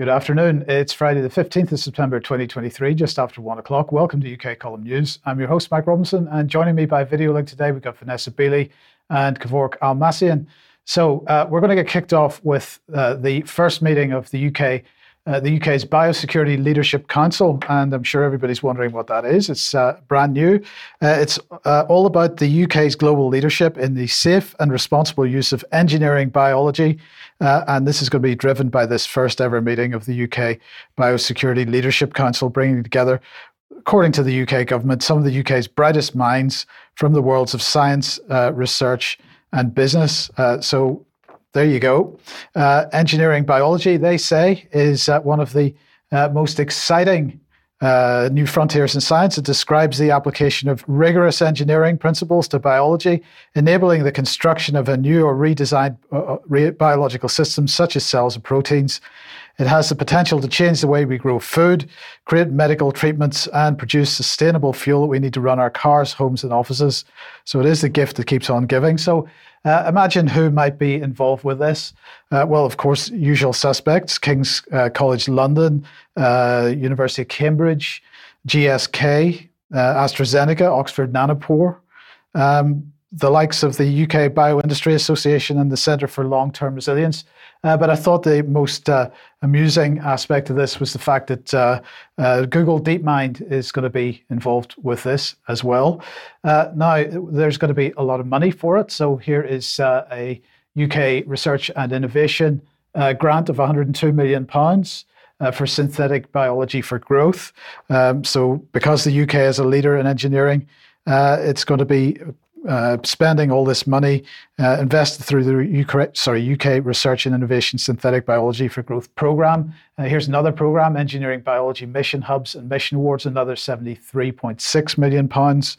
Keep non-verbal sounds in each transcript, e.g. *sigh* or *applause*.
Good afternoon. It's Friday, the 15th of September 2023, just after one o'clock. Welcome to UK Column News. I'm your host, Mike Robinson, and joining me by video link today, we've got Vanessa Beeley and Kevork Almassian. So, uh, we're going to get kicked off with uh, the first meeting of the UK uh, the UK's Biosecurity Leadership Council, and I'm sure everybody's wondering what that is. It's uh, brand new. Uh, it's uh, all about the UK's global leadership in the safe and responsible use of engineering biology, uh, and this is going to be driven by this first ever meeting of the UK Biosecurity Leadership Council, bringing together according to the UK government, some of the UK's brightest minds from the worlds of science, uh, research, and business. Uh, so there you go. Uh, engineering biology, they say, is uh, one of the uh, most exciting uh, new frontiers in science. It describes the application of rigorous engineering principles to biology, enabling the construction of a new or redesigned uh, uh, re- biological system, such as cells and proteins. It has the potential to change the way we grow food, create medical treatments, and produce sustainable fuel that we need to run our cars, homes, and offices. So it is the gift that keeps on giving. So uh, imagine who might be involved with this. Uh, well, of course, usual suspects King's uh, College London, uh, University of Cambridge, GSK, uh, AstraZeneca, Oxford Nanopore. Um, the likes of the UK Bioindustry Association and the Centre for Long Term Resilience. Uh, but I thought the most uh, amusing aspect of this was the fact that uh, uh Google DeepMind is going to be involved with this as well. Uh, now, there's going to be a lot of money for it. So here is uh, a UK Research and Innovation grant of 102 million pounds. for synthetic biology for growth. Um, so, because the UK is a leader in engineering, it's going to be uh, spending all this money uh, invested through the UK, sorry, UK Research and Innovation Synthetic Biology for Growth program. Uh, here's another program, Engineering Biology Mission Hubs and Mission Awards, another 73.6 million pounds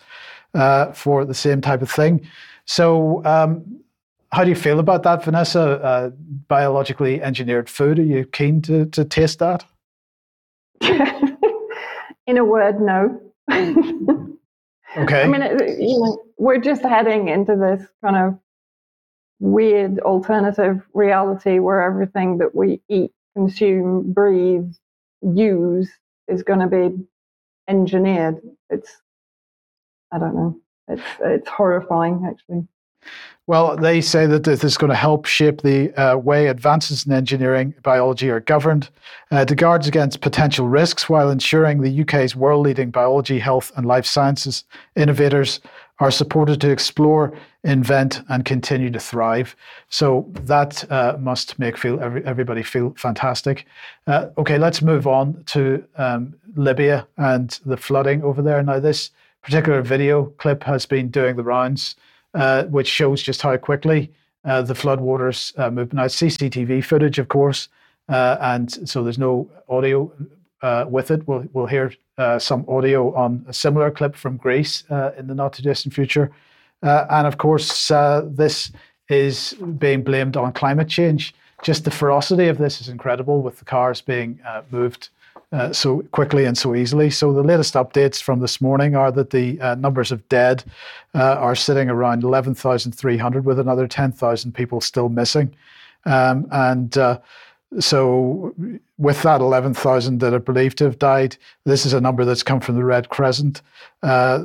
uh, for the same type of thing. So, um, how do you feel about that, Vanessa? Uh, biologically engineered food. Are you keen to, to taste that? *laughs* In a word, no. *laughs* okay. I mean, you know, we're just heading into this kind of weird alternative reality where everything that we eat, consume, breathe, use is going to be engineered. It's, I don't know. It's it's horrifying, actually. Well, they say that this is going to help shape the uh, way advances in engineering biology are governed uh, to guard against potential risks while ensuring the UK's world leading biology, health, and life sciences innovators are supported to explore, invent, and continue to thrive. So that uh, must make feel every, everybody feel fantastic. Uh, okay, let's move on to um, Libya and the flooding over there. Now, this particular video clip has been doing the rounds uh, which shows just how quickly uh, the floodwaters uh, move. Now, CCTV footage, of course, uh, and so there's no audio uh, with it. We'll, we'll hear uh, some audio on a similar clip from Greece in the not too distant future. and of course, this is being blamed on climate change. Just the ferocity of this is incredible with the cars being moved uh, so quickly and so easily. So the latest updates from this morning are that the uh, numbers of dead uh, are sitting around 11,300, with another 10,000 people still missing. Um, and uh, so, with that 11,000 that are believed to have died, this is a number that's come from the Red Crescent. Uh,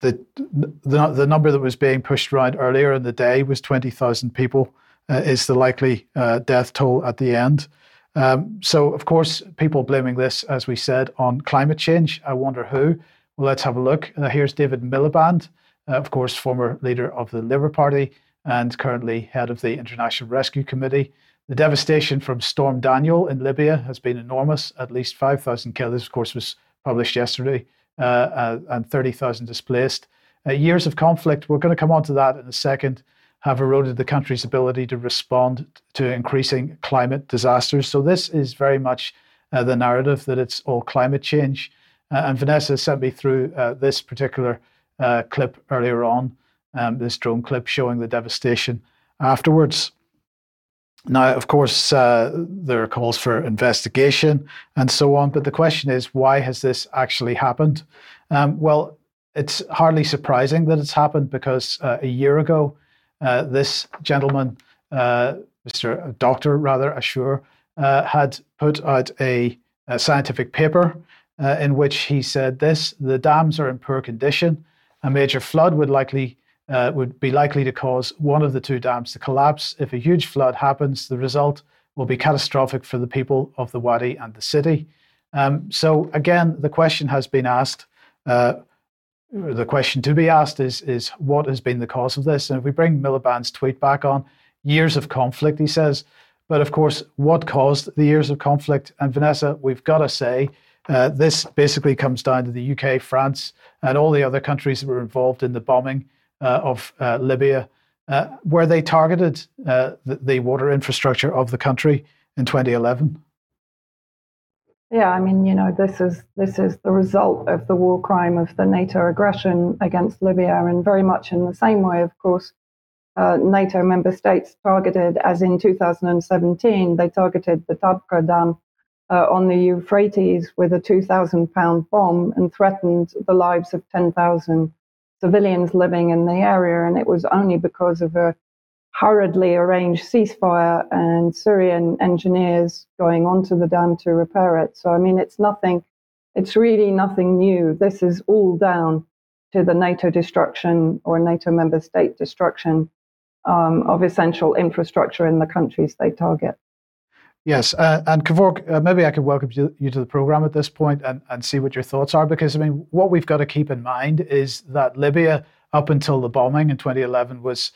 the, the, the number that was being pushed around earlier in the day was 20,000 people, is the likely death toll at the end. Um, so, of course, people blaming this, as we said, on climate change. I wonder who. Well, let's have a look. Uh, here's David Miliband, uh, of course, former leader of the Labour Party and currently head of the International Rescue Committee. The devastation from Storm Daniel in Libya has been enormous. At least 5,000 killed. This, of course, was published yesterday, uh, uh, and 30,000 displaced. Uh, years of conflict. We're going to come on to that in a second have eroded the country's ability to respond to increasing climate disasters. So, this is very much uh, the narrative that it's all climate change. Uh, and Vanessa sent me through uh, this particular uh, clip earlier on, um, this drone clip showing the devastation afterwards. Now, of course, uh, there are calls for investigation and so on, but the question is why has this actually happened? Um, well, it's hardly surprising that it's happened because uh, a year ago, uh, this gentleman, uh, Mr. Doctor rather, Ashur, uh, had put out a, a scientific paper uh, in which he said this: the dams are in poor condition. A major flood would likely uh, would be likely to cause one of the two dams to collapse. If a huge flood happens, the result will be catastrophic for the people of the Wadi and the city. Um, so again, the question has been asked. Uh, the question to be asked is is what has been the cause of this? And if we bring Miliband's tweet back on, years of conflict, he says. But of course, what caused the years of conflict? And Vanessa, we've got to say, uh, this basically comes down to the UK, France, and all the other countries that were involved in the bombing uh, of uh, Libya, uh, where they targeted uh, the, the water infrastructure of the country in 2011. Yeah, I mean, you know, this is this is the result of the war crime of the NATO aggression against Libya, and very much in the same way, of course, uh, NATO member states targeted, as in 2017, they targeted the Tabqa Dam uh, on the Euphrates with a 2,000 pound bomb and threatened the lives of 10,000 civilians living in the area. And it was only because of a hurriedly arranged ceasefire and Syrian engineers going onto the dam to repair it. So, I mean, it's nothing, it's really nothing new. This is all down to the NATO destruction or NATO member state destruction um, of essential infrastructure in the countries they target. Yes, uh, and Kevork, uh, maybe I could welcome you, you, to the program at this point and, and see what your thoughts are, because I mean, what we've got to keep in mind is that Libya, up until the bombing in 2011, was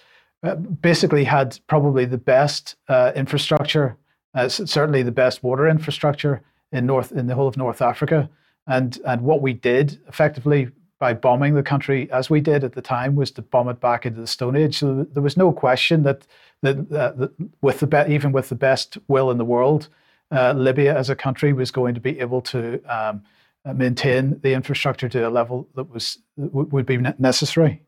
basically had probably the best uh, infrastructure, uh, certainly the best water infrastructure in North in the whole of North Africa, and and what we did effectively by bombing the country as we did at the time was to bomb it back into the Stone Age. So there was no question that that, uh, that with the be- even with the best will in the world, uh, Libya as a country was going to be able to um, maintain the infrastructure to a level that was would be necessary.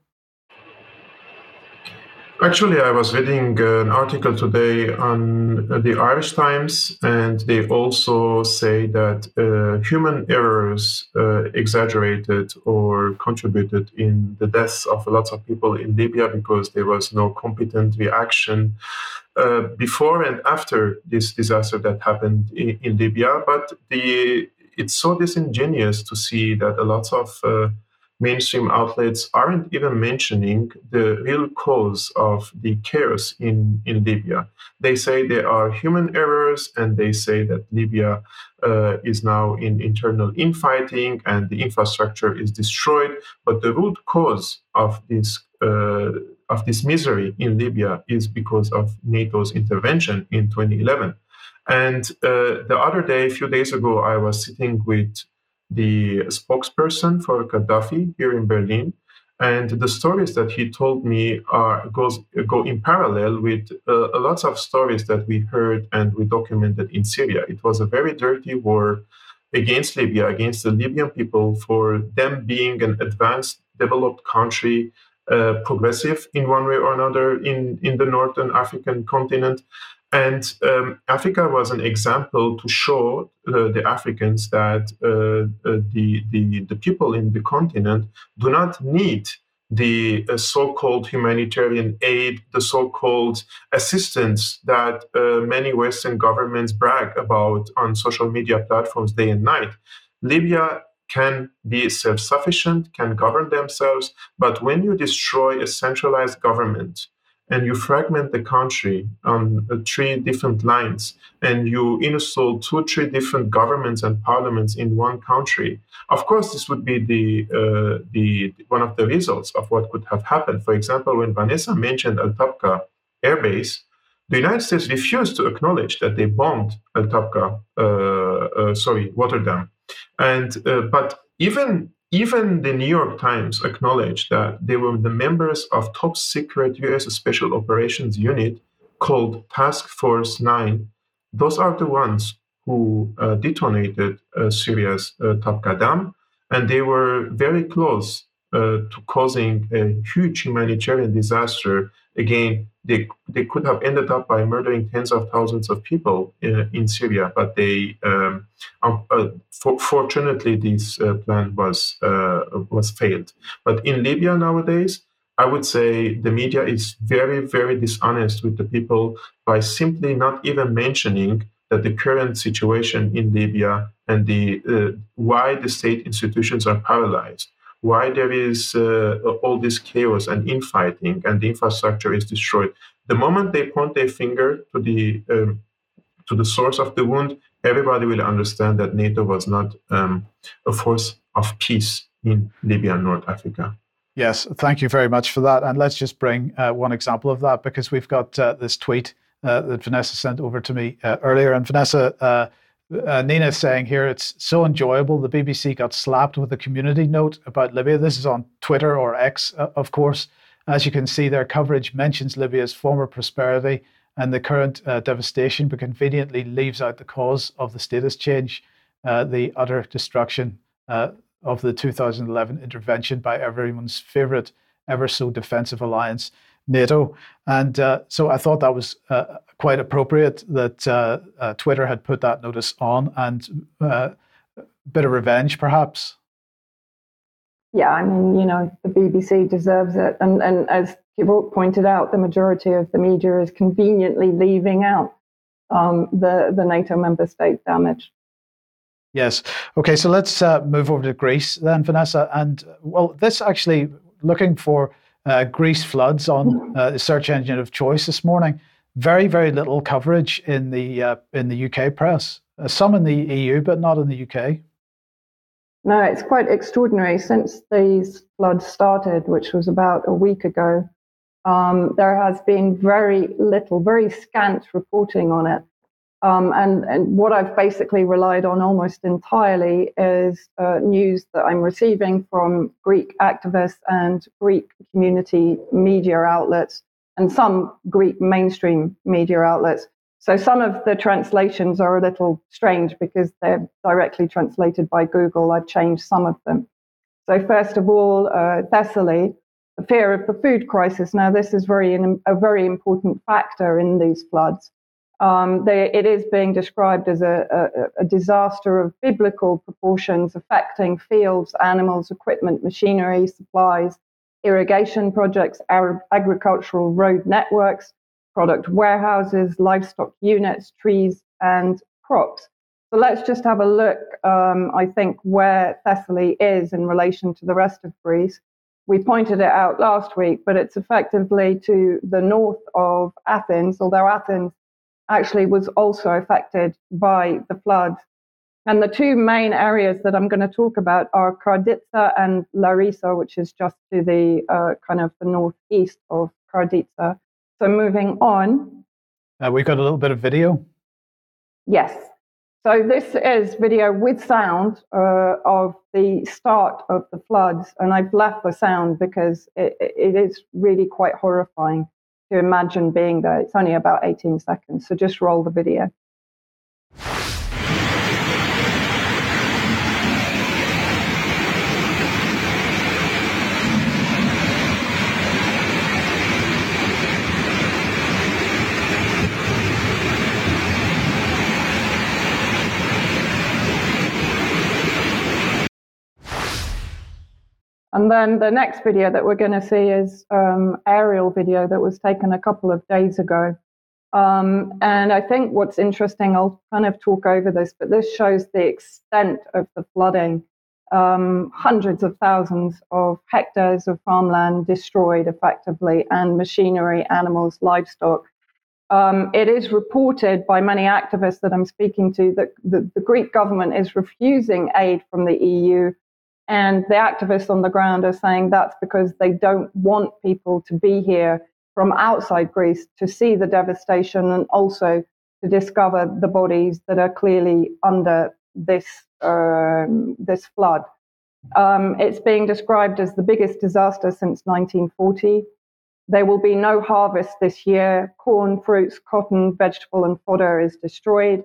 Actually, I was reading an article today on the Irish Times, and they also say that uh, human errors uh, exaggerated or contributed in the deaths of lots of people in Libya because there was no competent reaction uh, before and after this disaster that happened in, in, Libya. But the it's so disingenuous to see that a lot of uh, mainstream outlets aren't even mentioning the real cause of the chaos in, in Libya. They say there are human errors and they say that Libya uh, is now in internal infighting and the infrastructure is destroyed. But the root cause of this uh, of this misery in Libya is because of NATO's intervention in 2011. And uh, the other day, a few days ago, I was sitting with the spokesperson for Gaddafi here in Berlin. And the stories that he told me are goes go in parallel with uh, lots of stories that we heard and we documented in Syria. It was a very dirty war against Libya, against the Libyan people, for them being an advanced, developed country, uh, progressive in one way or another in, in the northern African continent, and um, Africa was an example to show uh, the Africans that uh, uh, the, the, the, people in the continent do not need the uh, so called humanitarian aid, the so called assistance that uh, many Western governments brag about on social media platforms day and night. Libya can be self sufficient, can govern themselves, but when you destroy a centralized government, and you fragment the country on uh, three different lines and you install two three different governments and parliaments in one country of course this would be the uh, the one of the results of what could have happened. For example when vanessa mentioned al tabqa air base the united states refused to acknowledge that they bombed al tabqa uh, uh, sorry water dam and uh, but even even the New York Times acknowledged that they were the members of top secret US Special Operations Unit called Task Force 9. Those are the ones who uh, detonated uh, Syria's uh, Dam, and they were very close uh, to causing a huge humanitarian disaster. Again, they, they could have ended up by murdering tens of thousands of people in, in Syria, but they um, um, uh, for, fortunately this uh, plan was uh, was failed. But in Libya nowadays, I would say the media is very very dishonest with the people by simply not even mentioning that the current situation in Libya and the uh, why the state institutions are paralyzed, why there is uh, all this chaos and infighting, and the infrastructure is destroyed. The moment they point their finger to the um, to the source of the wound, everybody will understand that NATO was not um, a force of peace in Libya and North Africa. Yes, thank you very much for that. And let's just bring uh, one example of that because we've got uh, this tweet uh, that Vanessa sent over to me uh, earlier. And Vanessa, uh, uh, Nina is saying here, it's so enjoyable. The BBC got slapped with a community note about Libya. This is on Twitter or X, of course. As you can see, their coverage mentions Libya's former prosperity and the current devastation, but conveniently leaves out the cause of the status change, the utter destruction of the 2011 intervention by everyone's favorite, ever so defensive alliance, NATO. And uh, so I thought that was uh, quite appropriate that uh, uh Twitter had put that notice on and a bit of revenge, perhaps. Yeah, I mean, you know, the BBC deserves it. And, and as Kevork pointed out, the majority of the media is conveniently leaving out um, the, the NATO member state damage. Yes. Okay. So let's uh, move over to Greece then, Vanessa. And well, this actually looking for uh, Greece floods on uh, the search engine of choice this morning. Very, very little coverage in the uh, in the UK press. Uh, some in the EU, but not in the UK. No, it's quite extraordinary. Since these floods started, which was about a week ago, um, there has been very little, very scant reporting on it. Um, and, and, what I've basically relied on almost entirely is uh, news that I'm receiving from Greek activists and Greek community media outlets and some Greek mainstream media outlets. So some of the translations are a little strange because they're directly translated by Google. I've changed some of them. So first of all, uh, Thessaly, the fear of the food crisis. Now, this is very a very important factor in these floods. Um, they, it is being described as a, a, a, disaster of biblical proportions affecting fields, animals, equipment, machinery, supplies, irrigation projects, agricultural road networks, product warehouses, livestock units, trees, and crops. So let's just have a look, um, I think, where Thessaly is in relation to the rest of Greece. We pointed it out last week, but it's effectively to the north of Athens, although Athens actually was also affected by the flood. And the two main areas that I'm going to talk about are Karditsa and Larissa, which is just to the uh, kind of the northeast of Karditsa. So moving on. Uh, we've got a little bit of video. Yes. So this is video with sound uh, of the start of the floods, and I've left the sound because it, it is really quite horrifying to imagine being there. It's only about 18 seconds. So just roll the video. And then the next video that we're going to see is um, aerial video that was taken a couple of days ago. Um, and I think what's interesting, I'll kind of talk over this, but this shows the extent of the flooding. Um, hundreds of thousands of hectares of farmland destroyed effectively, and machinery, animals, livestock. Um, it is reported by many activists that I'm speaking to that the, the Greek government is refusing aid from the EU and the activists on the ground are saying that's because they don't want people to be here from outside Greece to see the devastation and also to discover the bodies that are clearly under this um, this flood. Um, it's being described as the biggest disaster since 1940. There will be no harvest this year. Corn, fruits, cotton, vegetable, and fodder is destroyed.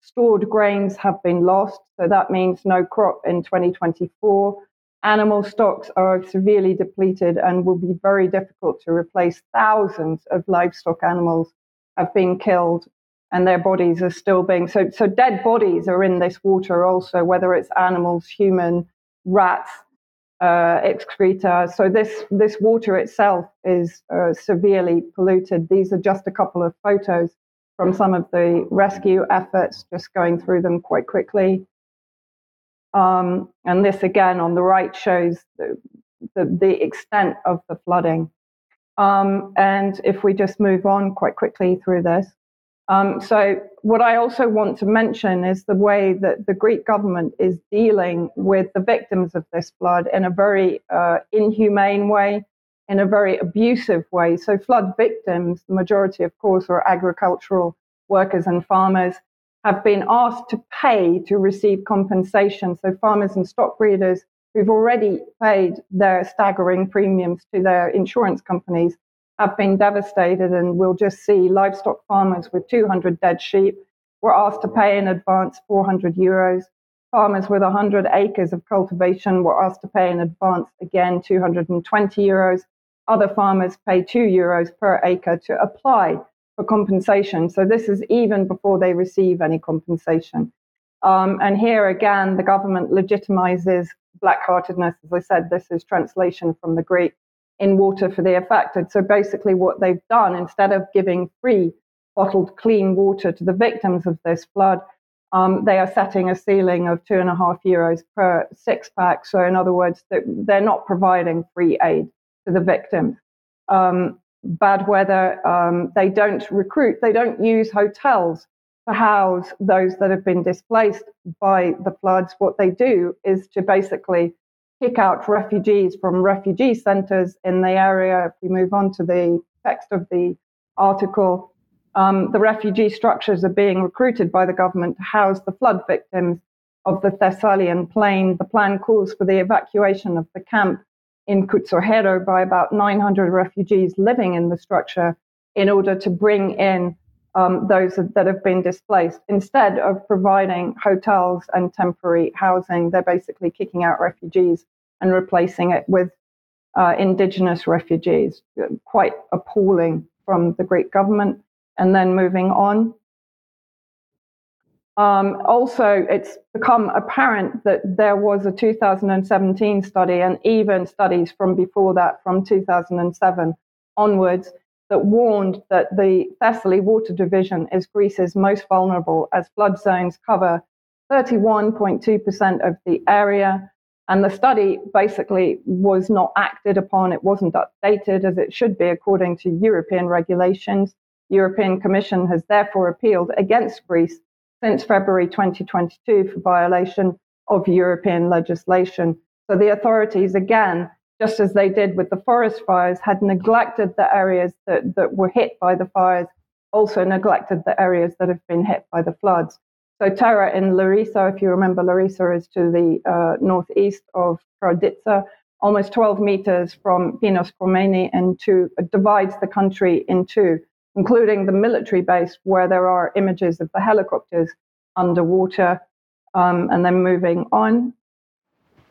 Stored grains have been lost, so that means no crop in 2024. Animal stocks are severely depleted and will be very difficult to replace. Thousands of livestock animals have been killed and their bodies are still being so so dead bodies are in this water also whether it's animals human rats uh, excreta so this this water itself is uh, severely polluted these are just a couple of photos from some of the rescue efforts, just going through them quite quickly. Um, and this again on the right shows the, the, the extent of the flooding. Um, and if we just move on quite quickly through this. Um, so, what I also want to mention is the way that the Greek government is dealing with the victims of this flood in a very uh, inhumane way, in a very abusive way. So, flood victims, the majority, of course, are agricultural workers and farmers, have been asked to pay to receive compensation. So, farmers and stock breeders who've already paid their staggering premiums to their insurance companies have been devastated, and we'll just see livestock farmers with 200 dead sheep were asked to pay in advance 400 euros. Farmers with 100 acres of cultivation were asked to pay in advance again 220 euros. Other farmers pay 2 euros per acre to apply for compensation. So this is even before they receive any compensation. Um, and here again, the government legitimizes black heartedness. As I said, this is translation from the Greek in water for the affected. So basically, what they've done, instead of giving free bottled clean water to the victims of this flood, um, they are setting a ceiling of two and a half euros per six pack. So, in other words, they're not providing free aid to the victims. Um, bad weather, um, they don't recruit, they don't use hotels to house those that have been displaced by the floods. What they do is to basically kick out refugees from refugee centers in the area. If we move on to the text of the article, um, the refugee structures are being recruited by the government to house the flood victims of the Thessalian plain. The plan calls for the evacuation of the camp in Koutsochero by about 900 refugees living in the structure in order to bring in um, those that have been displaced. Instead of providing hotels and temporary housing, they're basically kicking out refugees and replacing it with uh, indigenous refugees. Quite appalling from the Greek government. And then moving on. Um, also, it's become apparent that there was a 2017 study and even studies from before that, from 2007 onwards, that warned that the Thessaly Water Division is Greece's most vulnerable as flood zones cover 31.2% of the area. And the study basically was not acted upon. It wasn't updated as it should be according to European regulations. European Commission has therefore appealed against Greece since February 2022 for violation of European legislation. So the authorities, again, just as they did with the forest fires, had neglected the areas that, that were hit by the fires, also neglected the areas that have been hit by the floods. So Terra in Larissa, if you remember, Larissa is to the uh, northeast of Karditsa, almost 12 meters from Pinos Komeni, and to, uh, divides the country in two, including the military base where there are images of the helicopters underwater. Um, and then moving on,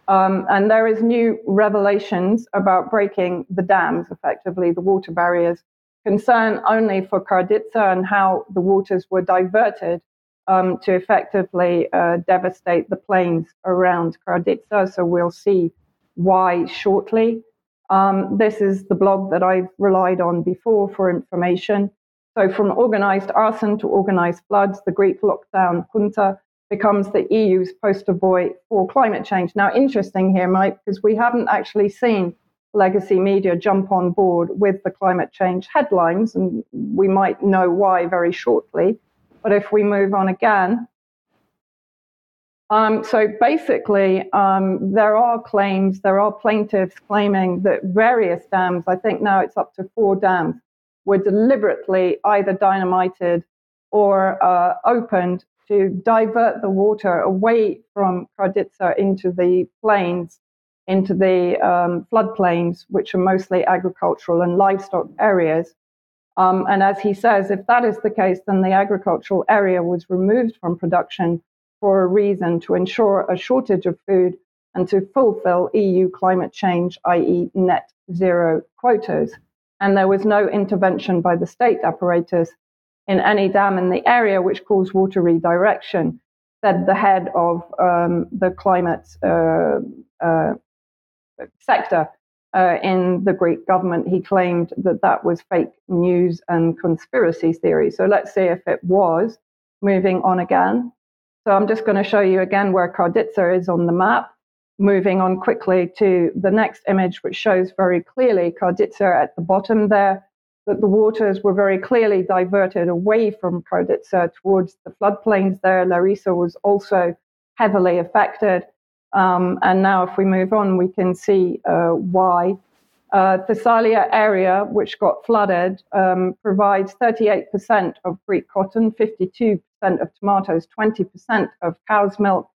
um, and there is new revelations about breaking the dams, effectively the water barriers, concern only for Karditsa and how the waters were diverted um, to effectively uh, devastate the plains around Karditsa. So we'll see why shortly. Um, this is the blog that I've relied on before for information. So from organized arson to organized floods, the Greek lockdown junta becomes the EU's poster boy for climate change. Now, interesting here, Mike, because we haven't actually seen legacy media jump on board with the climate change headlines, and we might know why very shortly. But if we move on again, um, so basically, um, there are claims, there are plaintiffs claiming that various dams, I think now it's up to four dams, were deliberately either dynamited or uh, opened to divert the water away from Karditsa into the plains, into the um, floodplains, which are mostly agricultural and livestock areas. Um, and as he says, if that is the case, then the agricultural area was removed from production for a reason to ensure a shortage of food and to fulfill EU climate change, i.e., net zero quotas. And there was no intervention by the state apparatus in any dam in the area which caused water redirection, said the head of um, the climate uh, uh, sector uh, in the Greek government, he claimed that that was fake news and conspiracy theory. So let's see if it was. Moving on again. So I'm just going to show you again where Karditsa is on the map. Moving on quickly to the next image, which shows very clearly Karditsa at the bottom there, that the waters were very clearly diverted away from Karditsa towards the floodplains there. Larissa was also heavily affected. Um, and now, if we move on, we can see uh, why. Uh, Thessalia area, which got flooded, um, provides 38% of Greek cotton, 52% of tomatoes, 20% of cow's milk,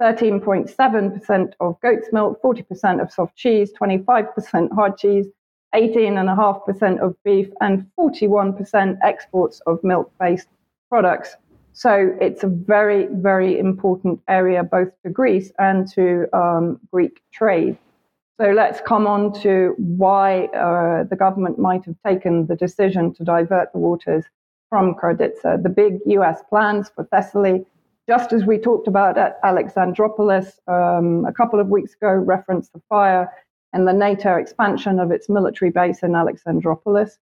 13.7% of goat's milk, 40% of soft cheese, 25% hard cheese, 18.5% of beef, and 41% exports of milk based products. So it's a very, very important area both to Greece and to um, Greek trade. So let's come on to why uh, the government might have taken the decision to divert the waters from Karditsa. The big US plans for Thessaly, just as we talked about at Alexandroupolis um, a couple of weeks ago, referenced the fire and the NATO expansion of its military base in Alexandroupolis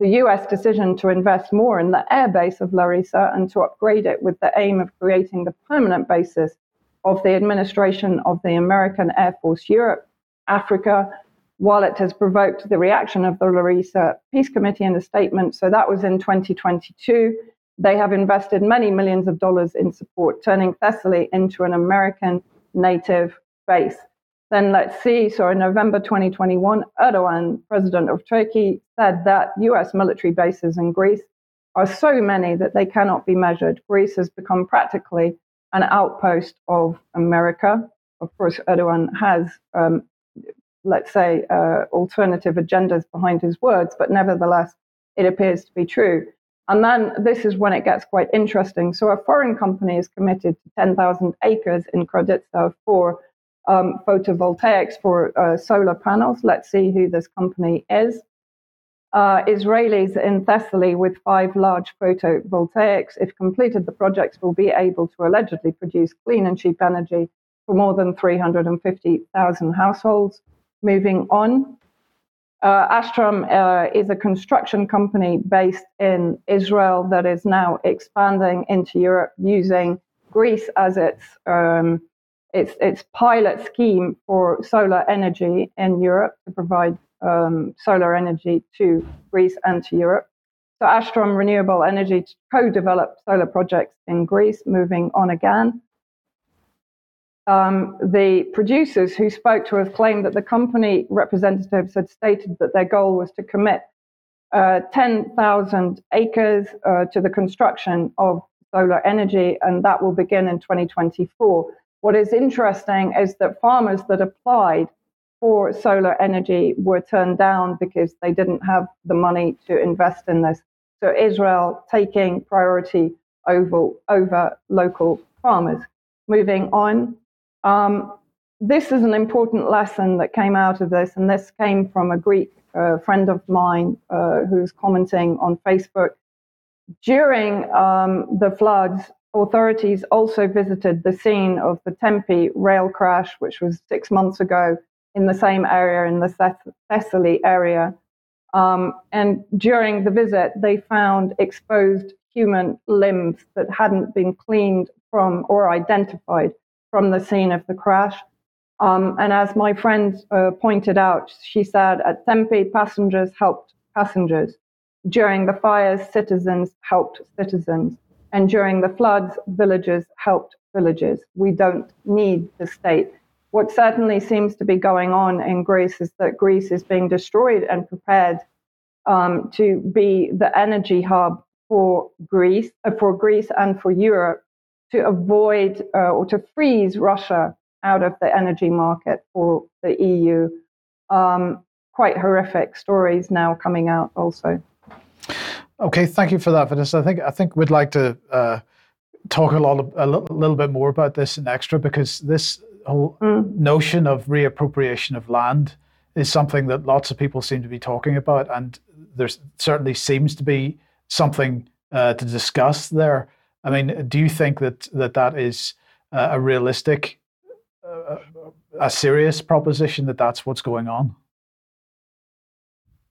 the US decision to invest more in the airbase of Larissa and to upgrade it with the aim of creating the permanent basis of the administration of the American Air Force Europe, Africa, while it has provoked the reaction of the Larissa Peace Committee in a statement. So that was in 2022. They have invested many millions of dollars in support, turning Thessaly into an American native base. Then let's see. So in November 2021, Erdogan, president of Turkey, said that US military bases in Greece are so many that they cannot be measured. Greece has become practically an outpost of America. Of course, Erdogan has, um, let's say, uh, alternative agendas behind his words, but nevertheless, it appears to be true. And then this is when it gets quite interesting. So a foreign company is committed to 10,000 acres in Karditsa for um, photovoltaics for uh, solar panels. Let's see who this company is. Uh, Israelis in Thessaly with five large photovoltaics, if completed, the projects will be able to allegedly produce clean and cheap energy for more than 350,000 households. Moving on, uh, Alstom uh, is a construction company based in Israel that is now expanding into Europe using Greece as its um, its its pilot scheme for solar energy in Europe to provide um, solar energy to Greece and to Europe. So Alstom Renewable Energy co-developed solar projects in Greece. Moving on again. Um, the producers who spoke to us claimed that the company representatives had stated that their goal was to commit uh, 10,000 acres uh, to the construction of solar energy, and that will begin in 2024. What is interesting is that farmers that applied for solar energy were turned down because they didn't have the money to invest in this. So Israel taking priority over, over local farmers. Moving on, um, this is an important lesson that came out of this, and this came from a Greek uh, friend of mine uh, who's commenting on Facebook. During um, the floods, Authorities also visited the scene of the Tempe rail crash, which was six months ago in the same area in the Thessaly area. Um, and during the visit, they found exposed human limbs that hadn't been cleaned from or identified from the scene of the crash. Um, and as my friend uh, pointed out, she said at Tempe, passengers helped passengers. During the fires, citizens helped citizens. And during the floods, villagers helped villagers. We don't need the state. What certainly seems to be going on in Greece is that Greece is being destroyed and prepared um, to be the energy hub for Greece, uh, for Greece and for Europe, to avoid uh, or to freeze Russia out of the energy market for the EU. Um, quite horrific stories now coming out also. Okay, thank you for that, Vanessa. I think I think we'd like to uh, talk a lot of, a little bit more about this in extra because this whole mm. notion of reappropriation of land is something that lots of people seem to be talking about, and there certainly seems to be something uh, to discuss there. I mean, do you think that that that is uh, a realistic, uh, a serious proposition that that's what's going on?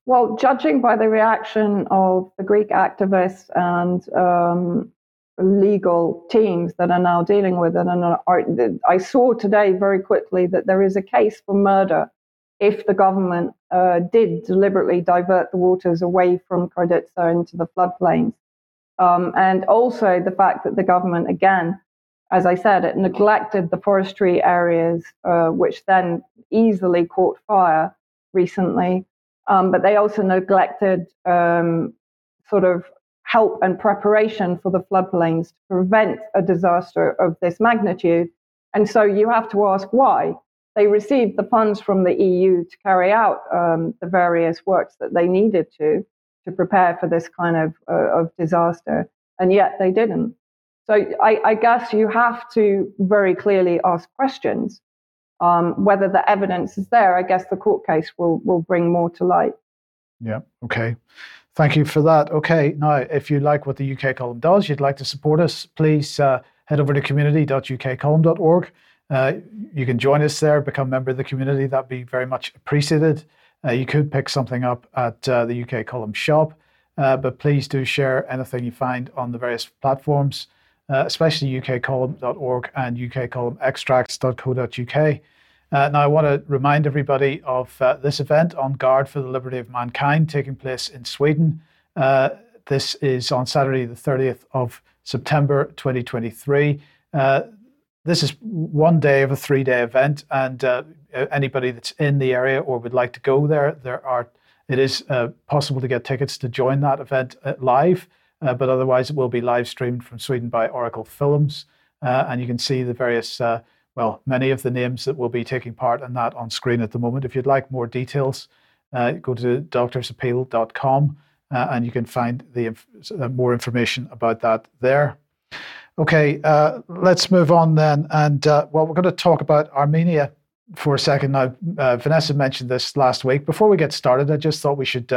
Well, judging by the reaction of the Greek activists and um, legal teams that are now dealing with it, and are, I saw today very quickly that there is a case for murder if the government uh, did deliberately divert the waters away from Karditsa into the floodplains. Um, and also the fact that the government, again, as I said, it neglected the forestry areas, uh, which then easily caught fire recently. Um, but they also neglected um, sort of help and preparation for the floodplains to prevent a disaster of this magnitude. And so you have to ask why. They received the funds from the EU to carry out um, the various works that they needed to to prepare for this kind of, uh, of disaster, and yet they didn't. So I, I, guess you have to very clearly ask questions. Um, whether the evidence is there, I guess the court case will will bring more to light. Yeah. Okay. Thank you for that. Okay. Now, if you like what the UK column does, you'd like to support us, please uh, head over to community.ukcolumn.org. Uh, you can join us there, become a member of the community. That'd be very much appreciated. Uh, you could pick something up at uh, the UK column shop, uh, but please do share anything you find on the various platforms, uh, especially ukcolumn.org and ukcolumnextracts.co.uk. Uh, now, I want to remind everybody of uh, this event on Guard for the Liberty of Mankind taking place in Sweden. This is on Saturday, the 30th of September 2023. Uh, this is one day of a three day event, and uh, anybody that's in the area or would like to go there, there are it is uh, possible to get tickets to join that event live, but otherwise it will be live streamed from Sweden by Oracle Films, and you can see the various well, many of the names that will be taking part in that on screen at the moment. If you'd like more details, uh, go to doctorsappeal.com uh, and you can find the uh, more information about that there. Okay, uh, let's move on then. And uh, well, we're going to talk about Armenia for a second now. Uh, Vanessa mentioned this last week. Before we get started, I just thought we should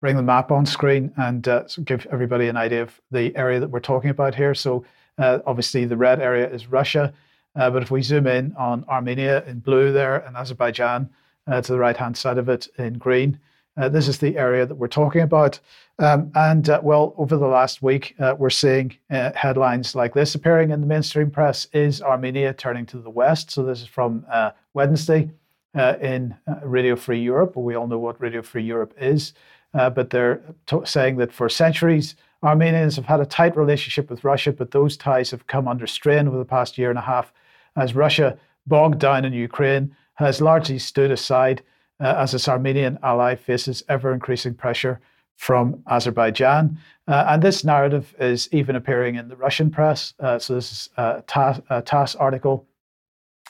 bring the map on screen and give everybody an idea of the area that we're talking about here. So, obviously, the red area is Russia. Uh, but if we zoom in on Armenia in blue there and Azerbaijan uh, to the right hand side of it in green, uh, this is the area that we're talking about. Um, and uh, well, over the last week, uh, we're seeing uh, headlines like this appearing in the mainstream press Is Armenia turning to the West? So this is from Wednesday in Radio Free Europe. We all know what Radio Free Europe is. but they're t- saying that for centuries, Armenians have had a tight relationship with Russia, but those ties have come under strain over the past year and a half as Russia, bogged down in Ukraine, has largely stood aside uh, as its Armenian ally faces ever increasing pressure from Azerbaijan. Uh, and this narrative is even appearing in the Russian press. Uh, so, this is a TASS, a TASS article.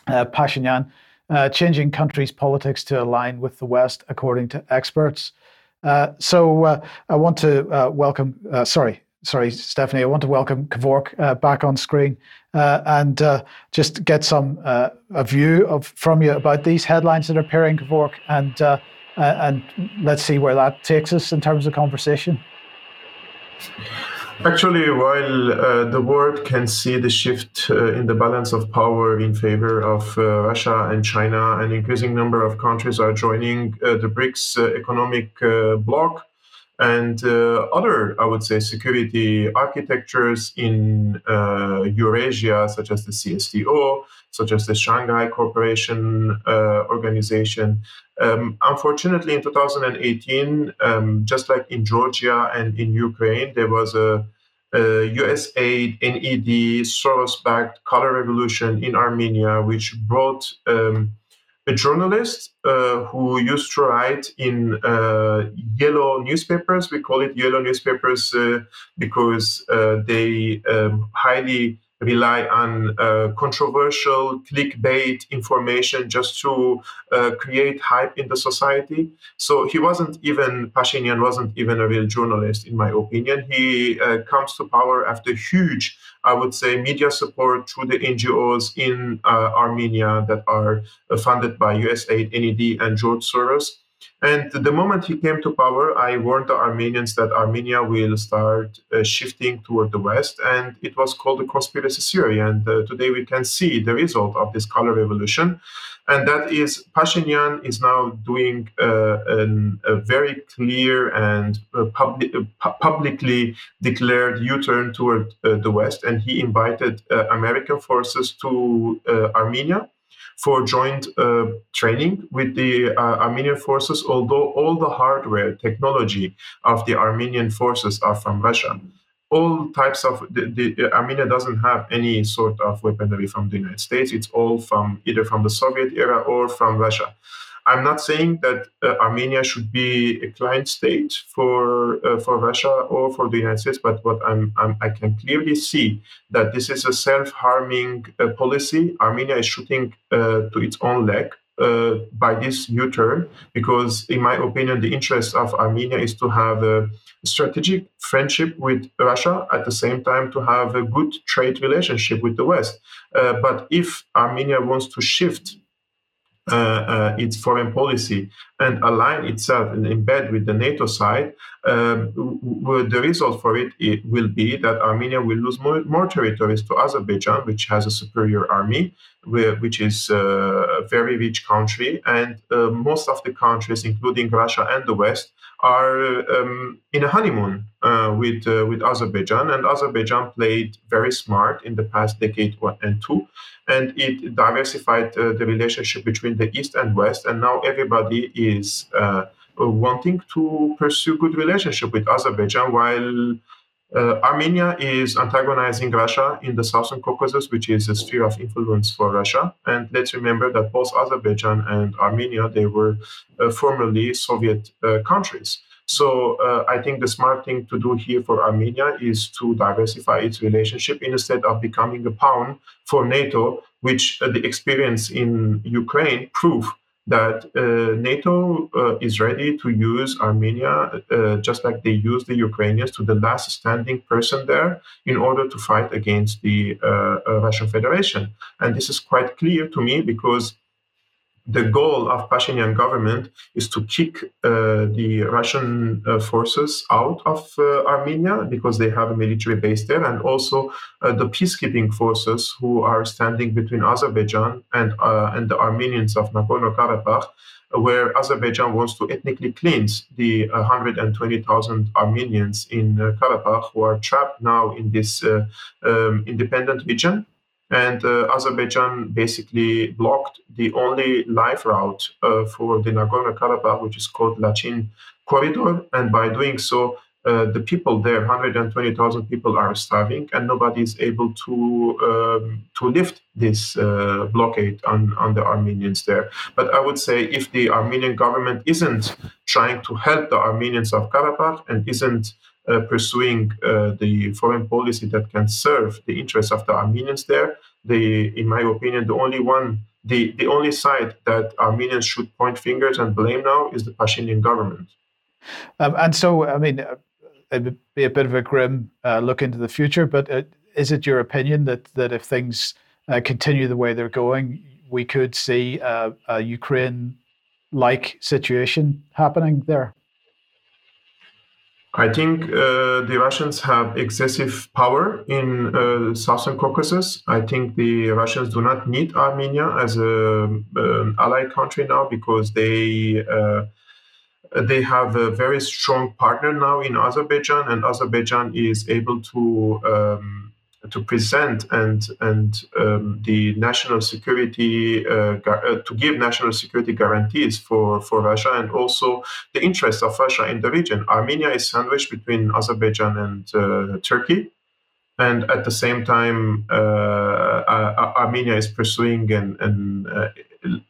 Uh, Pashinyan uh, changing countries' politics to align with the West, according to experts. Uh, so, uh, I want to welcome, sorry, sorry, Stephanie, I want to welcome Kevork uh, back on screen uh, and uh, just get some uh, a view of from you about these headlines that are appearing, Kevork, and uh, and let's see where that takes us in terms of conversation. Actually, while uh, the world can see the shift in the balance of power in favor of Russia and China, an increasing number of countries are joining the BRICS economic bloc and uh, other, I would say, security architectures in uh, Eurasia, such as the CSTO, such as the Shanghai Cooperation uh, Organization. Um, unfortunately, in 2018, um, just like in Georgia and in Ukraine, there was a, a USAID, NED, Soros backed color revolution in Armenia, which brought um, a journalist uh, who used to write in uh, yellow newspapers. We call it yellow newspapers uh, because uh, they um, highly rely on uh, controversial clickbait information just to uh, create hype in the society. So he wasn't even, Pashinyan wasn't even a real journalist, in my opinion. He uh, comes to power after huge, I would say, media support through the NGOs in uh, Armenia that are uh, funded by USAID, NED, and George Soros. And the moment he came to power, I warned the Armenians that Armenia will start uh, shifting toward the West, and it was called the conspiracy theory. And uh, today we can see the result of this color revolution. And that is Pashinyan is now doing uh, an, a very clear and uh, uh, pu- publicly declared U-turn toward uh, the West, and he invited American forces to Armenia for joint uh, training with the uh, Armenian forces. Although all the hardware technology of the Armenian forces are from Russia all types of the, the, uh, Armenia doesn't have any sort of weaponry from the United States. It's all from either from the Soviet era or from Russia. I'm not saying that uh, Armenia should be a client state for uh, for Russia or for the United States, but what I'm, I'm i can clearly see that this is a self-harming uh, policy. Armenia is shooting uh, to its own leg uh, by this U-turn because, in my opinion, the interest of Armenia is to have a strategic friendship with Russia at the same time to have a good trade relationship with the West. Uh, but if Armenia wants to shift its foreign policy and align itself and embed with the NATO side, um, the result for it, it, will be that Armenia will lose more, more, territories to Azerbaijan, which has a superior army, which is uh, a very rich country, and uh, most of the countries, including Russia and the West, are um, in a honeymoon uh, with with Azerbaijan, and Azerbaijan played very smart in the past decade one and two, and it diversified the relationship between the East and West, and now everybody is wanting to pursue good relationship with Azerbaijan, while uh, Armenia is antagonizing Russia in the Southern Caucasus, which is a sphere of influence for Russia. And let's remember that both Azerbaijan and Armenia they were uh, formerly Soviet uh, countries. So uh, I think the smart thing to do here for Armenia is to diversify its relationship instead of becoming a pawn for NATO, which uh, the experience in Ukraine proved that uh, NATO uh, is ready to use Armenia uh, just like they use the Ukrainians to the last standing person there in order to fight against the uh, uh, Russian Federation. And this is quite clear to me because the goal of Pashinyan government is to kick uh, the Russian uh, forces out of uh, Armenia because they have a military base there, and also uh, the peacekeeping forces who are standing between Azerbaijan and uh, and the Armenians of Nagorno-Karabakh, where Azerbaijan wants to ethnically cleanse the 120,000 Armenians in Karabakh who are trapped now in this um, independent region and uh, Azerbaijan basically blocked the only life route uh, for the Nagorno Karabakh, which is called Lachin Corridor. And by doing so, uh, the people there, 120,000 people, are starving, and nobody is able to um, to lift this uh, blockade on, on the Armenians there. But I would say if the Armenian government isn't trying to help the Armenians of Karabakh and isn't pursuing uh, the foreign policy that can serve the interests of the Armenians there. The, in my opinion, the only one, the, the only side that Armenians should point fingers and blame now is the Pashinyan government. Um, and so, I mean, uh, it would be a bit of a grim uh, look into the future, but uh, is it your opinion that, that if things uh, continue the way they're going, we could see a Ukraine like situation happening there? I think uh, the Russians have excessive power in uh, southern Caucasus. I think the Russians do not need Armenia as a, an um, allied country now because they uh, they have a very strong partner now in Azerbaijan, and Azerbaijan is able to um, to present and and um, the national security uh, uh, to give national security guarantees for for Russia and also the interests of Russia in the region. Armenia is sandwiched between Azerbaijan and uh, Turkey, and at the same time, uh, Armenia is pursuing an, an uh,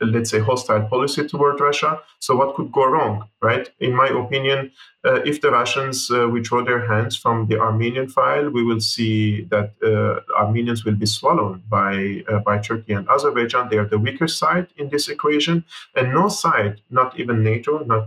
let's say hostile policy toward Russia. So what could go wrong, right? In my opinion, uh, if the Russians withdraw their hands from the Armenian file, we will see that Armenians will be swallowed by by Turkey and Azerbaijan. They are the weaker side in this equation, and no side, not even NATO, not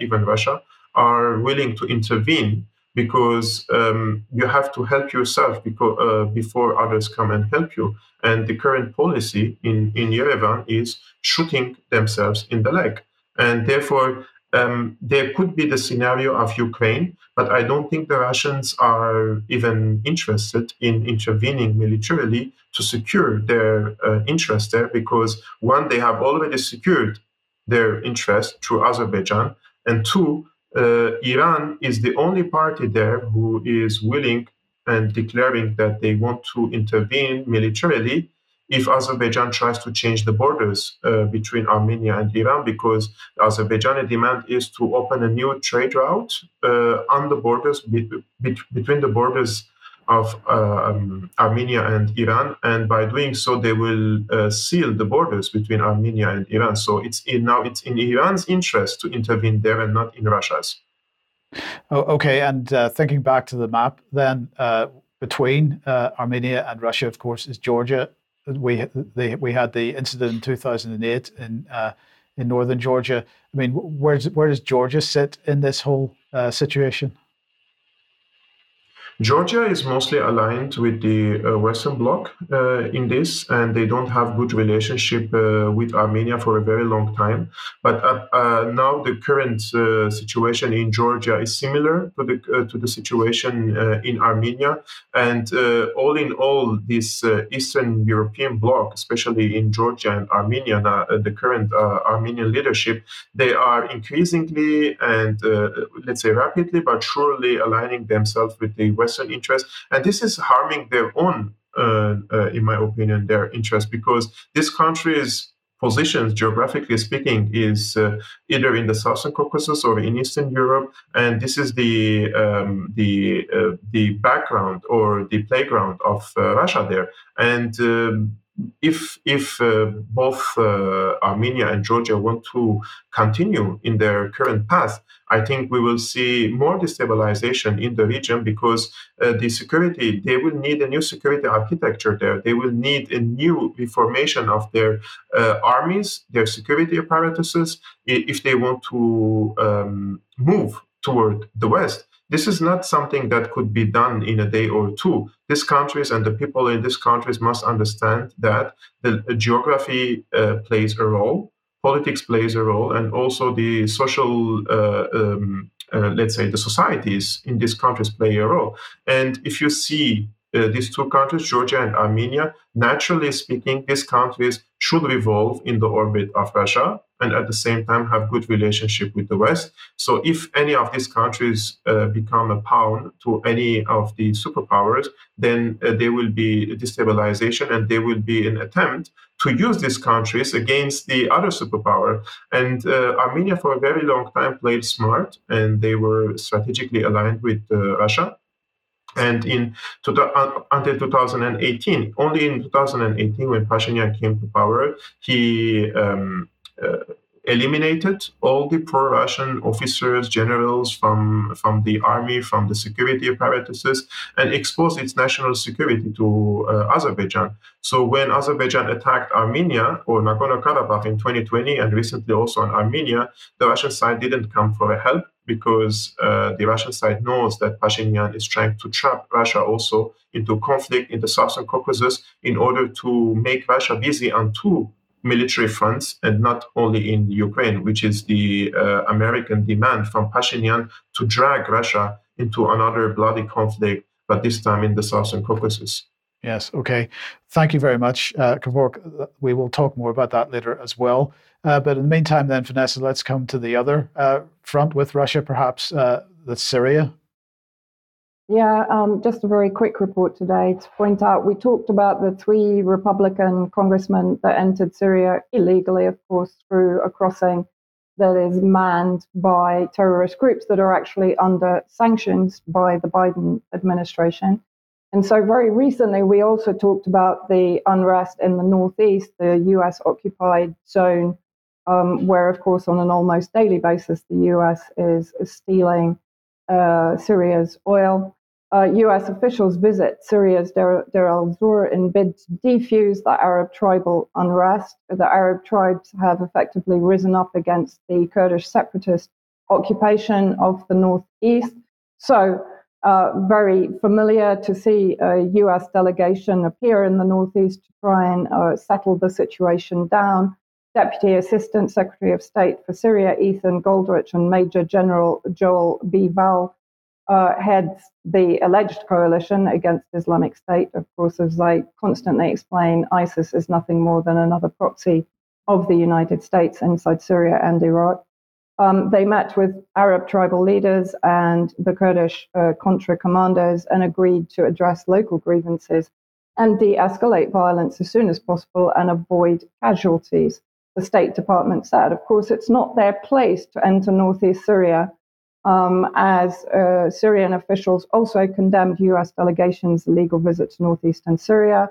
even Russia, are willing to intervene because um, you have to help yourself because, uh, before others come and help you. And the current policy in, in Yerevan is shooting themselves in the leg. And therefore, um, there could be the scenario of Ukraine, but I don't think the Russians are even interested in intervening militarily to secure their uh, interest there because one, they have already secured their interest through Azerbaijan, and two, uh, Iran is the only party there who is willing and declaring that they want to intervene militarily if Azerbaijan tries to change the borders uh, between Armenia and Iran, because Azerbaijani demand is to open a new trade route uh, on the borders be- be- between the borders of uh, um, Armenia and Iran, and by doing so, they will uh, seal the borders between Armenia and Iran. So it's in, now it's in Iran's interest to intervene there and not in Russia's. Oh, okay, and uh, thinking back to the map, then uh, between uh, Armenia and Russia, of course, is Georgia. We they, we had the incident in 2008 in uh, in northern Georgia. I mean, where does where does Georgia sit in this whole situation? Georgia is mostly aligned with the uh, Western Bloc uh, in this, and they don't have good relationship uh, with Armenia for a very long time. But uh, uh, now the current uh, situation in Georgia is similar to the to the situation in Armenia, and all in all, this Eastern European bloc, especially in Georgia and Armenia, the current Armenian leadership, they are increasingly and let's say rapidly but surely aligning themselves with the West Western interest, and this is harming their own, uh, uh, in my opinion, their interest because this country's positions, geographically speaking, is uh, either in the Southern Caucasus or in Eastern Europe, and this is the um, the uh, the background or the playground of uh, Russia there, and. Um, if if uh, both uh, Armenia and Georgia want to continue in their current path, I think we will see more destabilization in the region because uh, the security they will need a new security architecture there. They will need a new reformation of their uh, armies, their security apparatuses, if they want to um, move toward the West. This is not something that could be done in a day or two. These countries and the people in these countries must understand that the geography uh, plays a role, politics plays a role, and also the social, uh, um, uh, let's say, the societies in these countries play a role. And if you see uh, these two countries, Georgia and Armenia, naturally speaking, these countries should revolve in the orbit of Russia and at the same time have good relationship with the West. So if any of these countries uh, become a pawn to any of the superpowers, then uh, there will be destabilization and there will be an attempt to use these countries against the other superpower. And uh, Armenia for a very long time played smart and they were strategically aligned with uh, Russia and in to the, uh, until 2018, only in 2018, when Pashinyan came to power, he um, eliminated all the pro-Russian officers, generals from from the army, from the security apparatuses, and exposed its national security to uh, Azerbaijan. So when Azerbaijan attacked Armenia or Nagorno-Karabakh in 2020, and recently also on Armenia, the Russian side didn't come for a help because uh, the Russian side knows that Pashinyan is trying to trap Russia also into conflict in the Southern Caucasus in order to make Russia busy on two military fronts and not only in Ukraine, which is the uh, American demand from Pashinyan to drag Russia into another bloody conflict, but this time in the Southern Caucasus. Yes, okay. Thank you very much, uh, We will talk more about that later as well. Uh, but in the meantime, then, Vanessa, let's come to the other uh, front with Russia, perhaps uh, that's Syria. Yeah, um, just a very quick report today to point out we talked about the three Republican congressmen that entered Syria illegally, of course, through a crossing that is manned by terrorist groups that are actually under sanctions by the Biden administration. And so, very recently, we also talked about the unrest in the Northeast, the US occupied zone, um, where, of course, on an almost daily basis, the US is, stealing uh, Syria's oil. Uh, US officials visit Syria's Deir, Deir al-Zor in bid to defuse the Arab tribal unrest. The Arab tribes have effectively risen up against the Kurdish separatist occupation of the northeast. So, uh, very familiar to see a US delegation appear in the northeast to try and uh, settle the situation down. Deputy Assistant Secretary of State for Syria, Ethan Goldrich, and Major General Joel B. Vowell uh, heads the alleged coalition against Islamic State. Of course, as I constantly explain, ISIS is nothing more than another proxy of the United States inside Syria and Iraq. Um, they met with Arab tribal leaders and the Kurdish uh, Contra commandos and agreed to address local grievances and de escalate violence as soon as possible and avoid casualties. The State Department said, of course, it's not their place to enter northeast Syria, um, as uh, Syrian officials also condemned US delegations' illegal visit to northeastern Syria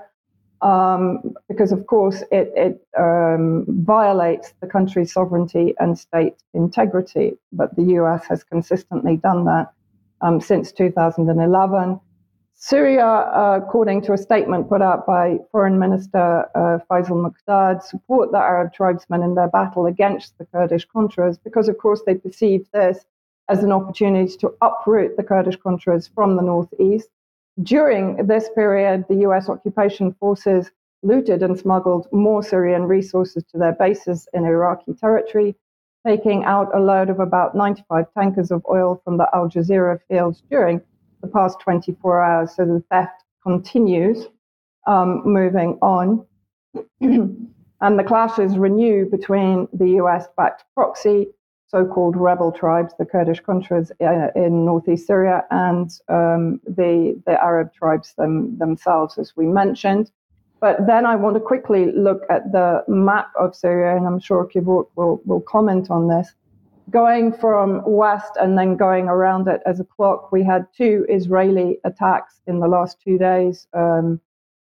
um, because, of course, it, it um, violates the country's sovereignty and state integrity. But the US has consistently done that um, since 2011. Syria, uh, according to a statement put out by Foreign Minister uh, Faisal Muqdad, support the Arab tribesmen in their battle against the Kurdish Contras because, of course, they perceive this as an opportunity to uproot the Kurdish Contras from the northeast during this period, the US occupation forces looted and smuggled more Syrian resources to their bases in Iraqi territory, taking out a load of about 95 tankers of oil from the Al Jazeera fields during the past 24 hours. So the theft continues, um, moving on. *clears throat* and the clashes renew between the US backed proxy so-called rebel tribes, the Kurdish Contras uh, in northeast Syria, and um, the the Arab tribes them, themselves, as we mentioned. But then I want to quickly look at the map of Syria, and I'm sure Kevork will will comment on this. Going from west and then going around it as a clock, we had two Israeli attacks in the last two days um,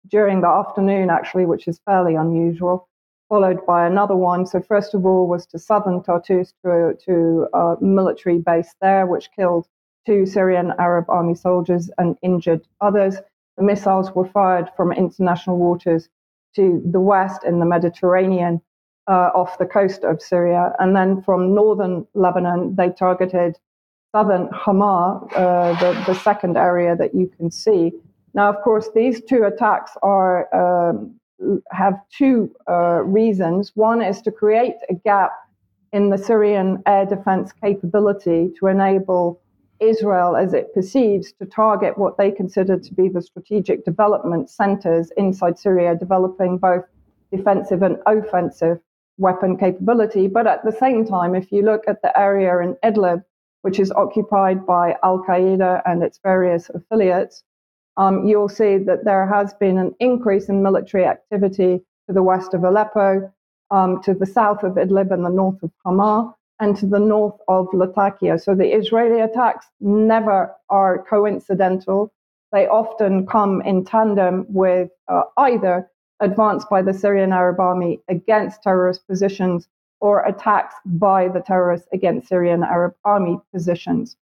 during the afternoon, actually, which is fairly unusual followed by another one. So first of all was to southern Tartus to, to a military base there, which killed two Syrian Arab army soldiers and injured others. The missiles were fired from international waters to the west in the Mediterranean uh, off the coast of Syria. And then from northern Lebanon, they targeted southern Hama, uh, the, the second area that you can see. Now, of course, these two attacks are um, have two uh, reasons. One is to create a gap in the Syrian air defense capability to enable Israel, as it perceives, to target what they consider to be the strategic development centers inside Syria, developing both defensive and offensive weapon capability. But at the same time, if you look at the area in Idlib, which is occupied by Al Qaeda and its various affiliates, um, you'll see that there has been an increase in military activity to the west of Aleppo, um, to the south of Idlib and the north of Hama, and to the north of Latakia. So the Israeli attacks never are coincidental. They often come in tandem with uh, either advance by the Syrian Arab army against terrorist positions or attacks by the terrorists against Syrian Arab army positions.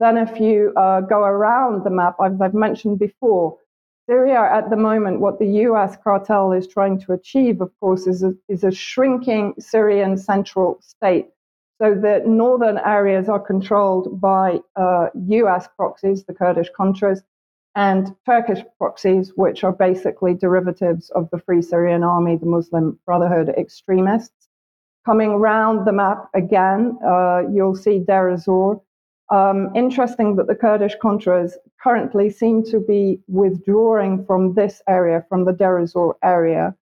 Then, if you uh, go around the map, as I've mentioned before, Syria at the moment, what the US cartel is trying to achieve, of course, is a, is a shrinking Syrian central state. So the northern areas are controlled by uh, US proxies, the Kurdish Contras, and Turkish proxies, which are basically derivatives of the Free Syrian Army, the Muslim Brotherhood extremists. Coming round the map again, uh, you'll see Deir ez-Zor, um, interesting that the Kurdish Contras currently seem to be withdrawing from this area, from the Deir ez-Zor area.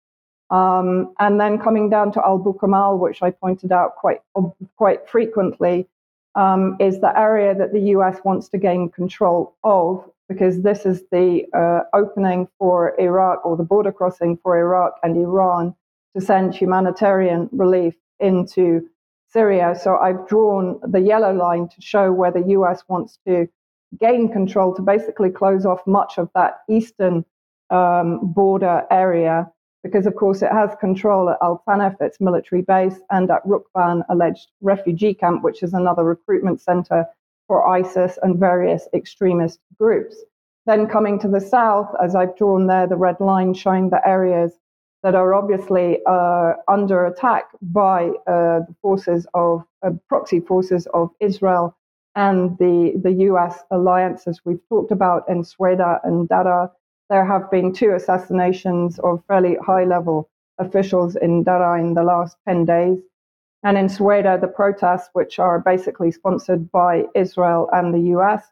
Um, and then coming down to Al Bukamal, which I pointed out quite, quite frequently, um, is the area that the US wants to gain control of, because this is the uh, opening for Iraq or the border crossing for Iraq and Iran to send humanitarian relief into Syria. So I've drawn the yellow line to show where the US wants to gain control to basically close off much of that eastern um, border area, because of course it has control at Al Tanf, its military base, and at Rukban, alleged refugee camp, which is another recruitment center for ISIS and various extremist groups. Then coming to the south, as I've drawn there, the red line showing the areas that are obviously uh, under attack by uh, the forces of uh, proxy forces of Israel and the the U.S. alliance, as we've talked about in Sweida and Daraa. There have been two assassinations of fairly high level officials in Daraa in the last 10 days. And in Sweida, the protests, which are basically sponsored by Israel and the US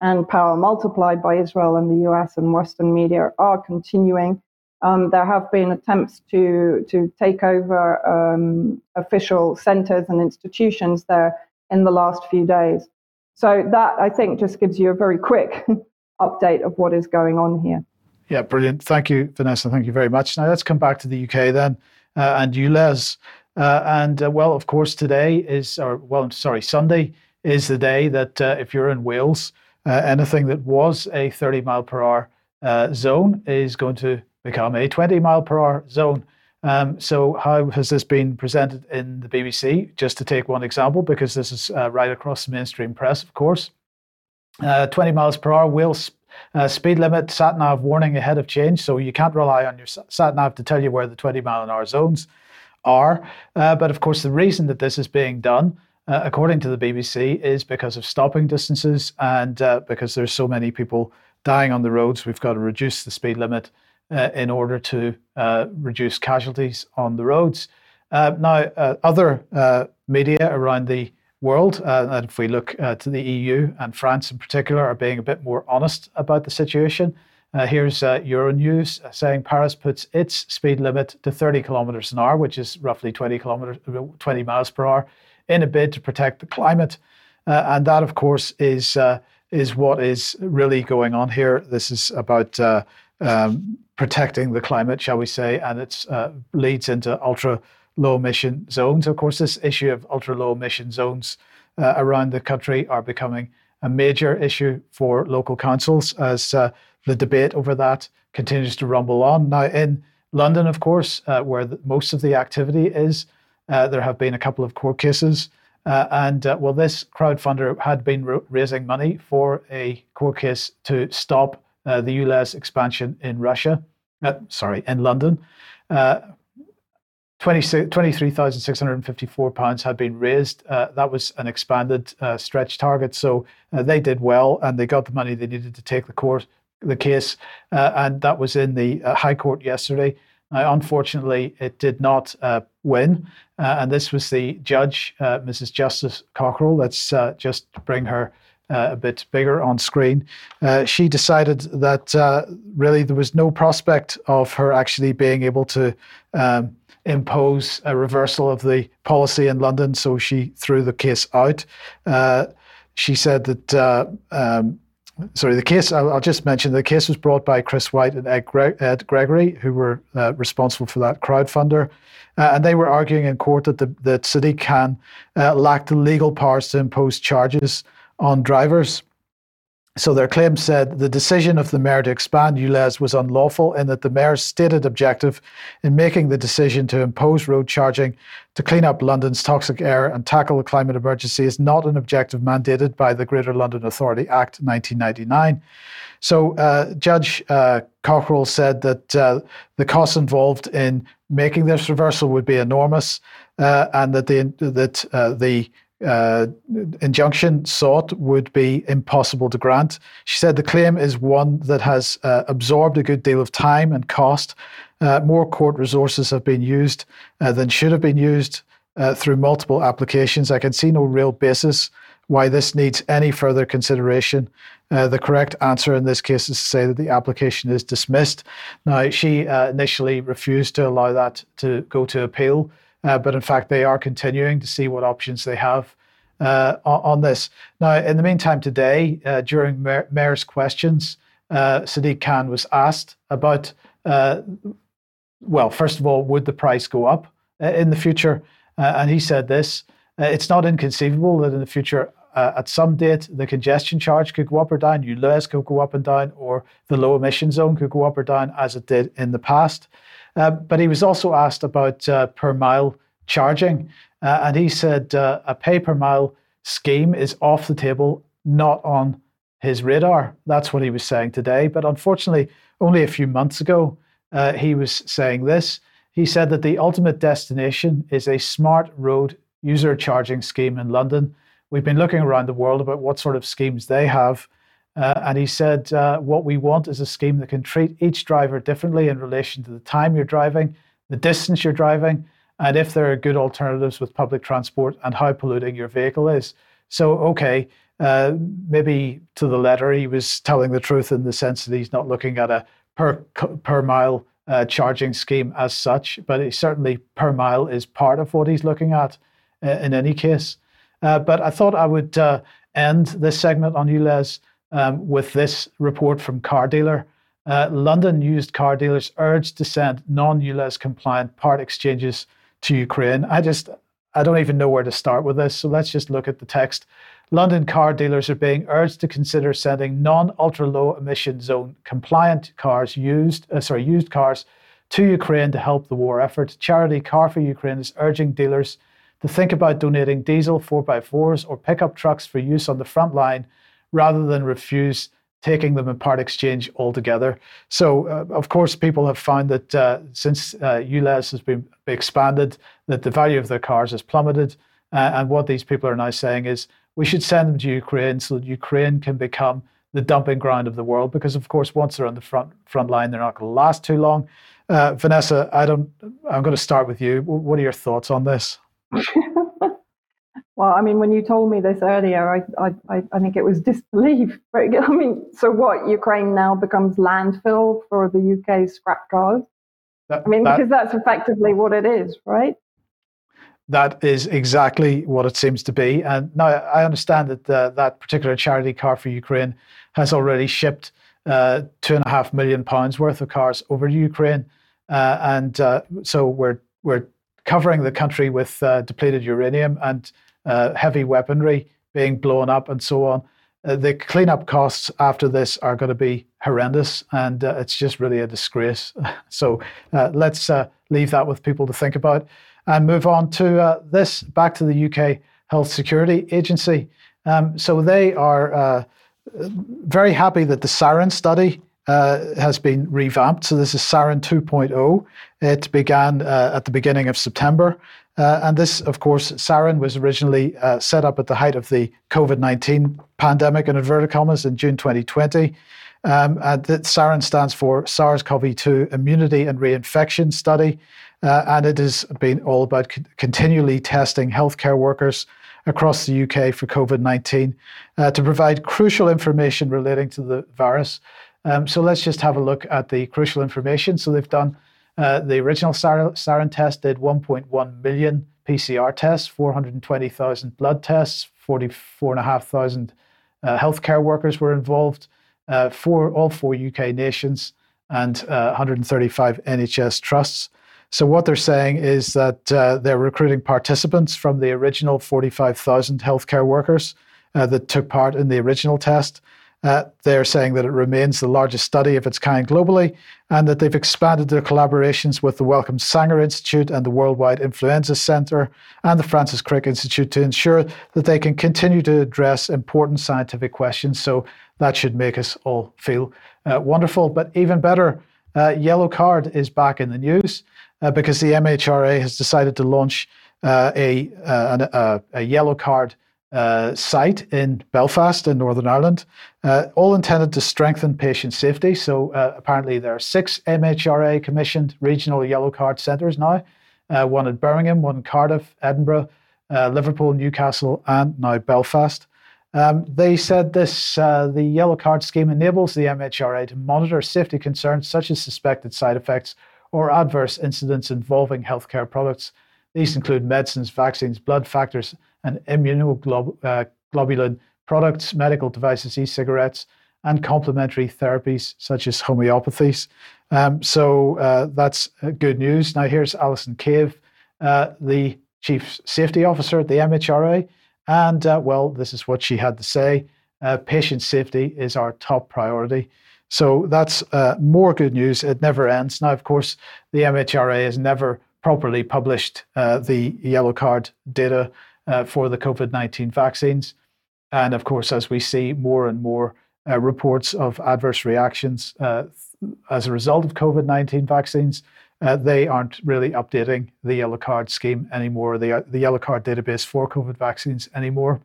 and power multiplied by Israel and the US and Western media, are continuing. Um, there have been attempts to, to take over um, official centers and institutions there in the last few days. So, that I think just gives you a very quick *laughs* update of what is going on here. Yeah, brilliant. Thank you, Vanessa. Thank you very much. Now, let's come back to the UK then uh, and ULEZ. Uh, and uh, well, of course, today is, or well, sorry, Sunday is the day that uh, if you're in Wales, uh, anything that was a 30 mile per hour uh, zone is going to become a 20 mile per hour zone. Um, so, how has this been presented in the BBC? Just to take one example, because this is uh, right across the mainstream press, of course. 20 miles per hour will uh, speed limit, sat nav warning ahead of change, so you can't rely on your sat nav to tell you where the 20 mile an hour zones are. Uh, but of course, the reason that this is being done, uh, according to the BBC, is because of stopping distances and uh, because there's so many people dying on the roads. We've got to reduce the speed limit uh, in order to uh, reduce casualties on the roads. now, other media around the world. Uh, and if we look uh, to the EU and France in particular, are being a bit more honest about the situation. Uh, here's uh, Euronews saying Paris puts its speed limit to 30 kilometers an hour, which is roughly 20 kilometers, 20 miles per hour, in a bid to protect the climate. Uh, and that, of course, is uh, is what is really going on here. This is about um, protecting the climate, shall we say, and it leads into ultra low emission zones. Of course, this issue of ultra low emission zones uh, around the country are becoming a major issue for local councils as uh, the debate over that continues to rumble on. Now, in London, of course, uh, where the, most of the activity is, uh, there have been a couple of court cases. Uh, and uh, well, this crowdfunder had been raising money for a court case to stop the ULEZ expansion in Russia, sorry, in London. 23,654 pounds had been raised. Uh, that was an expanded uh, stretch target. So uh, they did well and they got the money they needed to take the the case. Uh, and that was in the uh, High Court yesterday. Unfortunately, it did not uh, win. and this was the judge, Mrs. Justice Cockerill. Let's just bring her a bit bigger on screen. she decided that really there was no prospect of her actually being able to. Um, impose a reversal of the policy in London, so she threw the case out. Uh, she said that. Uh, um, sorry, the case, I'll, I'll, just mention the case was brought by Chris White and Ed, Gre- Ed Gregory, who were uh, responsible for that crowdfunder. Uh, and they were arguing in court that, the, that Sadiq Khan uh, lacked the legal powers to impose charges on drivers. So their claim said the decision of the mayor to expand ULEZ was unlawful in that the mayor's stated objective in making the decision to impose road charging to clean up London's toxic air and tackle the climate emergency is not an objective mandated by the Greater London Authority Act 1999. So uh, Judge uh, Cockerill said that uh, the costs involved in making this reversal would be enormous, uh, and that the that uh, the uh, injunction sought would be impossible to grant. She said the claim is one that has uh, absorbed a good deal of time and cost. Uh, more court resources have been used uh, than should have been used uh, through multiple applications. I can see no real basis why this needs any further consideration. Uh, the correct answer in this case is to say that the application is dismissed. Now, she initially refused to allow that to go to appeal. Uh, but in fact, they are continuing to see what options they have uh, on, this. Now, in the meantime, today, uh, during Mayor's questions, uh, Sadiq Khan was asked about, uh, well, first of all, would the price go up in the future? and he said this it's not inconceivable that in the future, at some date, the congestion charge could go up or down, ULEZ could go up and down, or the low emission zone could go up or down as it did in the past. Uh, but he was also asked about uh, per mile charging, uh, and he said uh, a pay per mile scheme is off the table, not on his radar. That's what he was saying today. But unfortunately, only a few months ago, uh, he was saying this. He said that the ultimate destination is a smart road user charging scheme in London. We've been looking around the world about what sort of schemes they have. Uh, and he said, uh, What we want is a scheme that can treat each driver differently in relation to the time you're driving, the distance you're driving, and if there are good alternatives with public transport and how polluting your vehicle is. So, okay, uh, maybe to the letter, he was telling the truth in the sense that he's not looking at a per per mile uh, charging scheme as such, but certainly per mile is part of what he's looking at uh, in any case. Uh, but I thought I would end this segment on ULEZ um, with this report from Car Dealer. Uh, London used car dealers urged to send non-ULEZ compliant part exchanges to Ukraine. I just I don't even know where to start with this. So let's just look at the text. London car dealers are being urged to consider sending non-ultra low emission zone compliant cars used uh, sorry used cars to Ukraine to help the war effort. Charity Car for Ukraine is urging dealers to think about donating diesel 4x4s or pickup trucks for use on the front line rather than refuse taking them in part exchange altogether. So, uh, of course, people have found that uh, since uh, ULEZ has been expanded, that the value of their cars has plummeted. Uh, and what these people are now saying is we should send them to Ukraine so that Ukraine can become the dumping ground of the world. Because of course, once they're on the front front line, they're not going to last too long. Uh, Vanessa, I don't. I'm going to start with you. What are your thoughts on this? *laughs* well, I mean, when you told me this earlier, I, I, I think it was *laughs* disbelief. I mean, so what? Ukraine now becomes landfill for the UK scrap cars. That, I mean, that, because that's effectively what it is, right? that is exactly what it seems to be. And now I understand that the, that particular charity car for Ukraine has already shipped uh, two and a half million pounds worth of cars over to Ukraine, uh, and uh, so we're we're covering the country with uh, depleted uranium and uh, heavy weaponry being blown up and so on. Uh, the cleanup costs after this are going to be horrendous, and it's just really a disgrace. *laughs* so let's leave that with people to think about and move on to uh, this back to the UK Health Security Agency. Um, so they are uh, very happy that the SIREN study uh, has been revamped. So this is SIREN 2.0. It began uh, at the beginning of September. Uh, and this, of course, SIREN was originally uh, set up at the height of the COVID 19 pandemic, in inverted commas, in June 2020. Um, and the SIREN stands for SARS CoV 2 Immunity and Reinfection Study. Uh, and it has been all about co- continually testing healthcare workers across the UK for COVID 19 uh, to provide crucial information relating to the virus. Um, so let's just have a look at the crucial information. So they've done uh, the original SIREN test did 1.1 million PCR tests, 420,000 blood tests, 44,500 uh, healthcare workers were involved, uh, for all four UK nations, and uh, 135 NHS trusts. So what they're saying is that uh, they're recruiting participants from the original 45,000 healthcare workers uh, that took part in the original test. Uh, they're saying that it remains the largest study of its kind globally, and that they've expanded their collaborations with the Wellcome Sanger Institute and the Worldwide Influenza Centre and the Francis Crick Institute to ensure that they can continue to address important scientific questions. So that should make us all feel uh, wonderful. But even better, uh, Yellow Card is back in the news uh, because the MHRA has decided to launch uh, a, uh, a, a, yellow card uh, site in Belfast in Northern Ireland, uh, all intended to strengthen patient safety. So uh, apparently there are six MHRA commissioned regional yellow card centres now, one in Birmingham, one in Cardiff, Edinburgh, Liverpool, Newcastle, and now Belfast. Um, they said this the yellow card scheme enables the MHRA to monitor safety concerns such as suspected side effects or adverse incidents involving healthcare products. These include medicines, vaccines, blood factors, and immunoglobulin uh, products, medical devices, e cigarettes, and complementary therapies such as homeopathies. Um, so uh, that's uh, good news. Now, here's Alison Cave, uh, the Chief Safety Officer at the MHRA. And uh, well, this is what she had to say uh, patient safety is our top priority. So that's more good news. It never ends. Now, of course, the MHRA has never properly published the yellow card data uh, for the COVID 19 vaccines. And of course, as we see more and more uh, reports of adverse reactions uh, as a result of COVID 19 vaccines, uh, they aren't really updating the yellow card scheme anymore, the, the yellow card database for COVID vaccines anymore.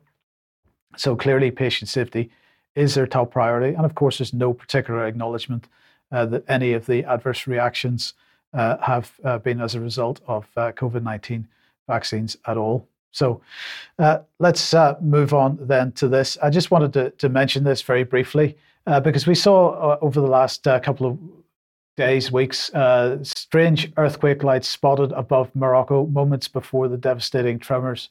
So clearly, patient safety is their top priority. And of course, there's no particular acknowledgement uh, that any of the adverse reactions have been as a result of COVID 19 vaccines at all. So uh, let's uh, move on then to this. I just wanted to, to mention this very briefly uh, because we saw over the last couple of days, weeks, strange earthquake lights spotted above Morocco moments before the devastating tremors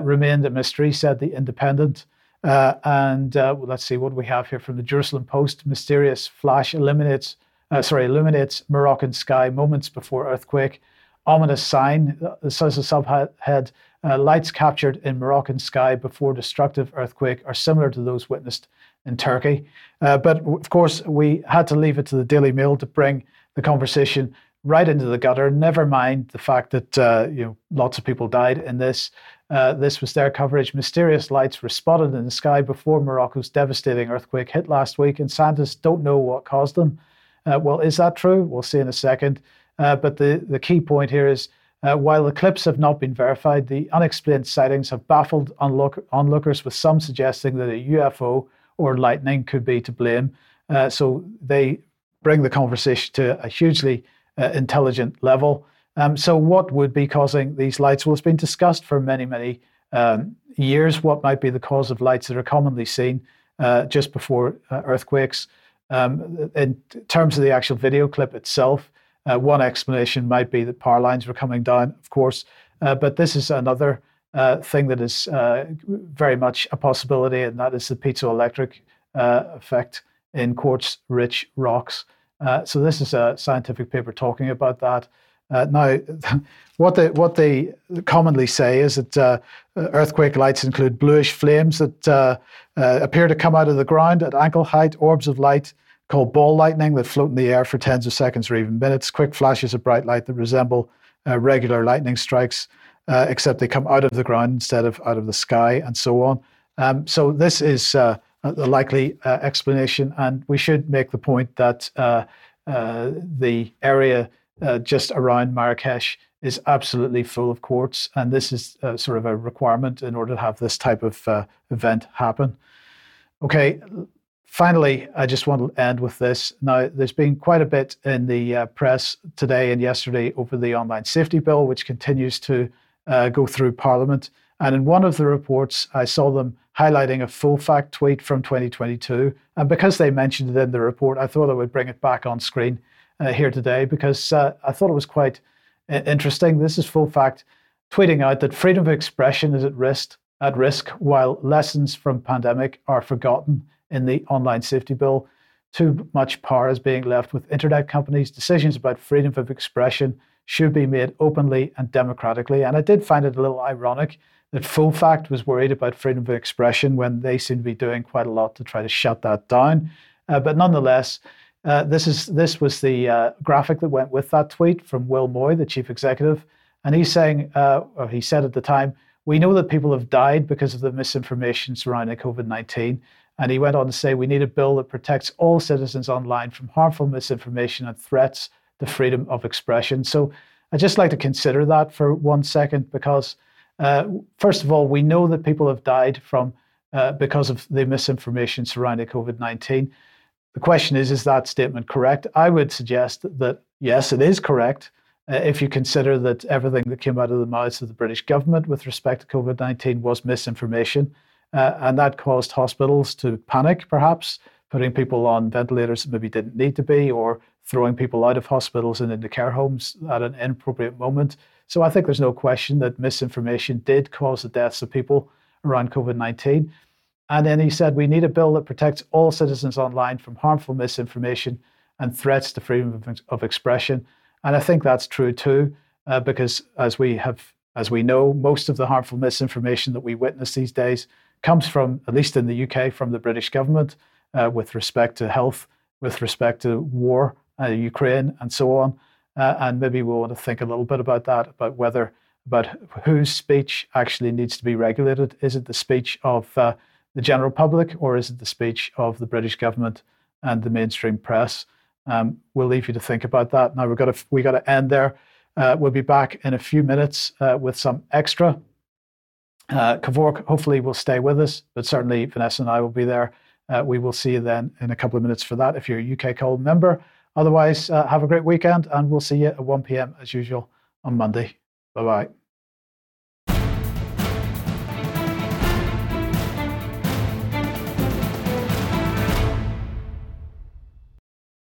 remained a mystery, said The Independent. Uh, and uh, let's see what we have here from the Jerusalem Post. Mysterious flash eliminates, uh, sorry, illuminates Moroccan sky moments before earthquake. Ominous sign, says the subhead. Lights captured in Moroccan sky before destructive earthquake are similar to those witnessed in Turkey. but of course, we had to leave it to the Daily Mail to bring the conversation right into the gutter. Never mind the fact that uh, you know lots of people died in this. Uh, this was their coverage. Mysterious lights were spotted in the sky before Morocco's devastating earthquake hit last week, and scientists don't know what caused them. Uh, well, is that true? We'll see in a second. Uh, but the, the key point here is uh, while the clips have not been verified, the unexplained sightings have baffled onlook- onlookers, with some suggesting that a UFO or lightning could be to blame. Uh, so they bring the conversation to a hugely intelligent level. Um, so, what would be causing these lights? Well, it's been discussed for many, many um, years. What might be the cause of lights that are commonly seen uh, just before uh, earthquakes? Um, in terms of the actual video clip itself, uh, one explanation might be that power lines were coming down, of course, uh, but this is another uh, thing that is uh, very much a possibility, and that is the piezoelectric effect in quartz-rich rocks. so, this is a scientific paper talking about that. Uh, now, *laughs* what they what they commonly say is that uh, earthquake lights include bluish flames that uh, uh, appear to come out of the ground at ankle height, orbs of light called ball lightning that float in the air for tens of seconds or even minutes, quick flashes of bright light that resemble uh, regular lightning strikes, uh, except they come out of the ground instead of out of the sky, and so on. Um, so this is the likely explanation, and we should make the point that the area uh, just around Marrakesh is absolutely full of quartz, and this is uh, sort of a requirement in order to have this type of uh, event happen. Okay, finally, I just want to end with this. Now, there's been quite a bit in the uh, press today and yesterday over the online safety bill, which continues to uh, go through Parliament. And in one of the reports, I saw them highlighting a full fact tweet from 2022. And because they mentioned it in the report, I thought I would bring it back on screen uh, here today because uh, I thought it was quite uh, interesting. This is full fact tweeting out that freedom of expression is at risk at risk while lessons from pandemic are forgotten in the online safety bill. Too much power is being left with internet companies. Decisions about freedom of expression should be made openly and democratically. And I did find it a little ironic that Full Fact was worried about freedom of expression when they seem to be doing quite a lot to try to shut that down. Uh, but nonetheless, uh, this is this was the uh, graphic that went with that tweet from Will Moy, the chief executive, and he's saying, uh, or he said at the time, we know that people have died because of the misinformation surrounding COVID nineteen. And he went on to say, we need a bill that protects all citizens online from harmful misinformation and threats to freedom of expression. So I'd just like to consider that for one second, because uh, first of all, we know that people have died from uh, because of the misinformation surrounding COVID nineteen. The question is, is that statement correct? I would suggest that yes, it is correct. Uh, if you consider that everything that came out of the mouths of the British government with respect to COVID 19 was misinformation, uh, and that caused hospitals to panic, perhaps, putting people on ventilators that maybe didn't need to be, or throwing people out of hospitals and into care homes at an inappropriate moment. So I think there's no question that misinformation did cause the deaths of people around COVID 19. And then he said, We need a bill that protects all citizens online from harmful misinformation and threats to freedom of, expression. And I think that's true too, uh, because as we have, as we know, most of the harmful misinformation that we witness these days comes from, at least in the UK, from the British government uh, with respect to health, with respect to war, uh, Ukraine, and so on. Uh, and maybe we want to think a little bit about that, about whether, about whose speech actually needs to be regulated. Is it the speech of uh, the general public, or is it the speech of the British government and the mainstream press? Um, we'll leave you to think about that. Now we've got to we got to end there. Uh, we'll be back in a few minutes uh, with some extra. Uh, Kevork hopefully will stay with us, but certainly Vanessa and I will be there. Uh, we will see you then in a couple of minutes for that. If you're a UK Column member, Otherwise, uh, have a great weekend, and we'll see you at 1 p.m. as usual on Monday. Bye bye.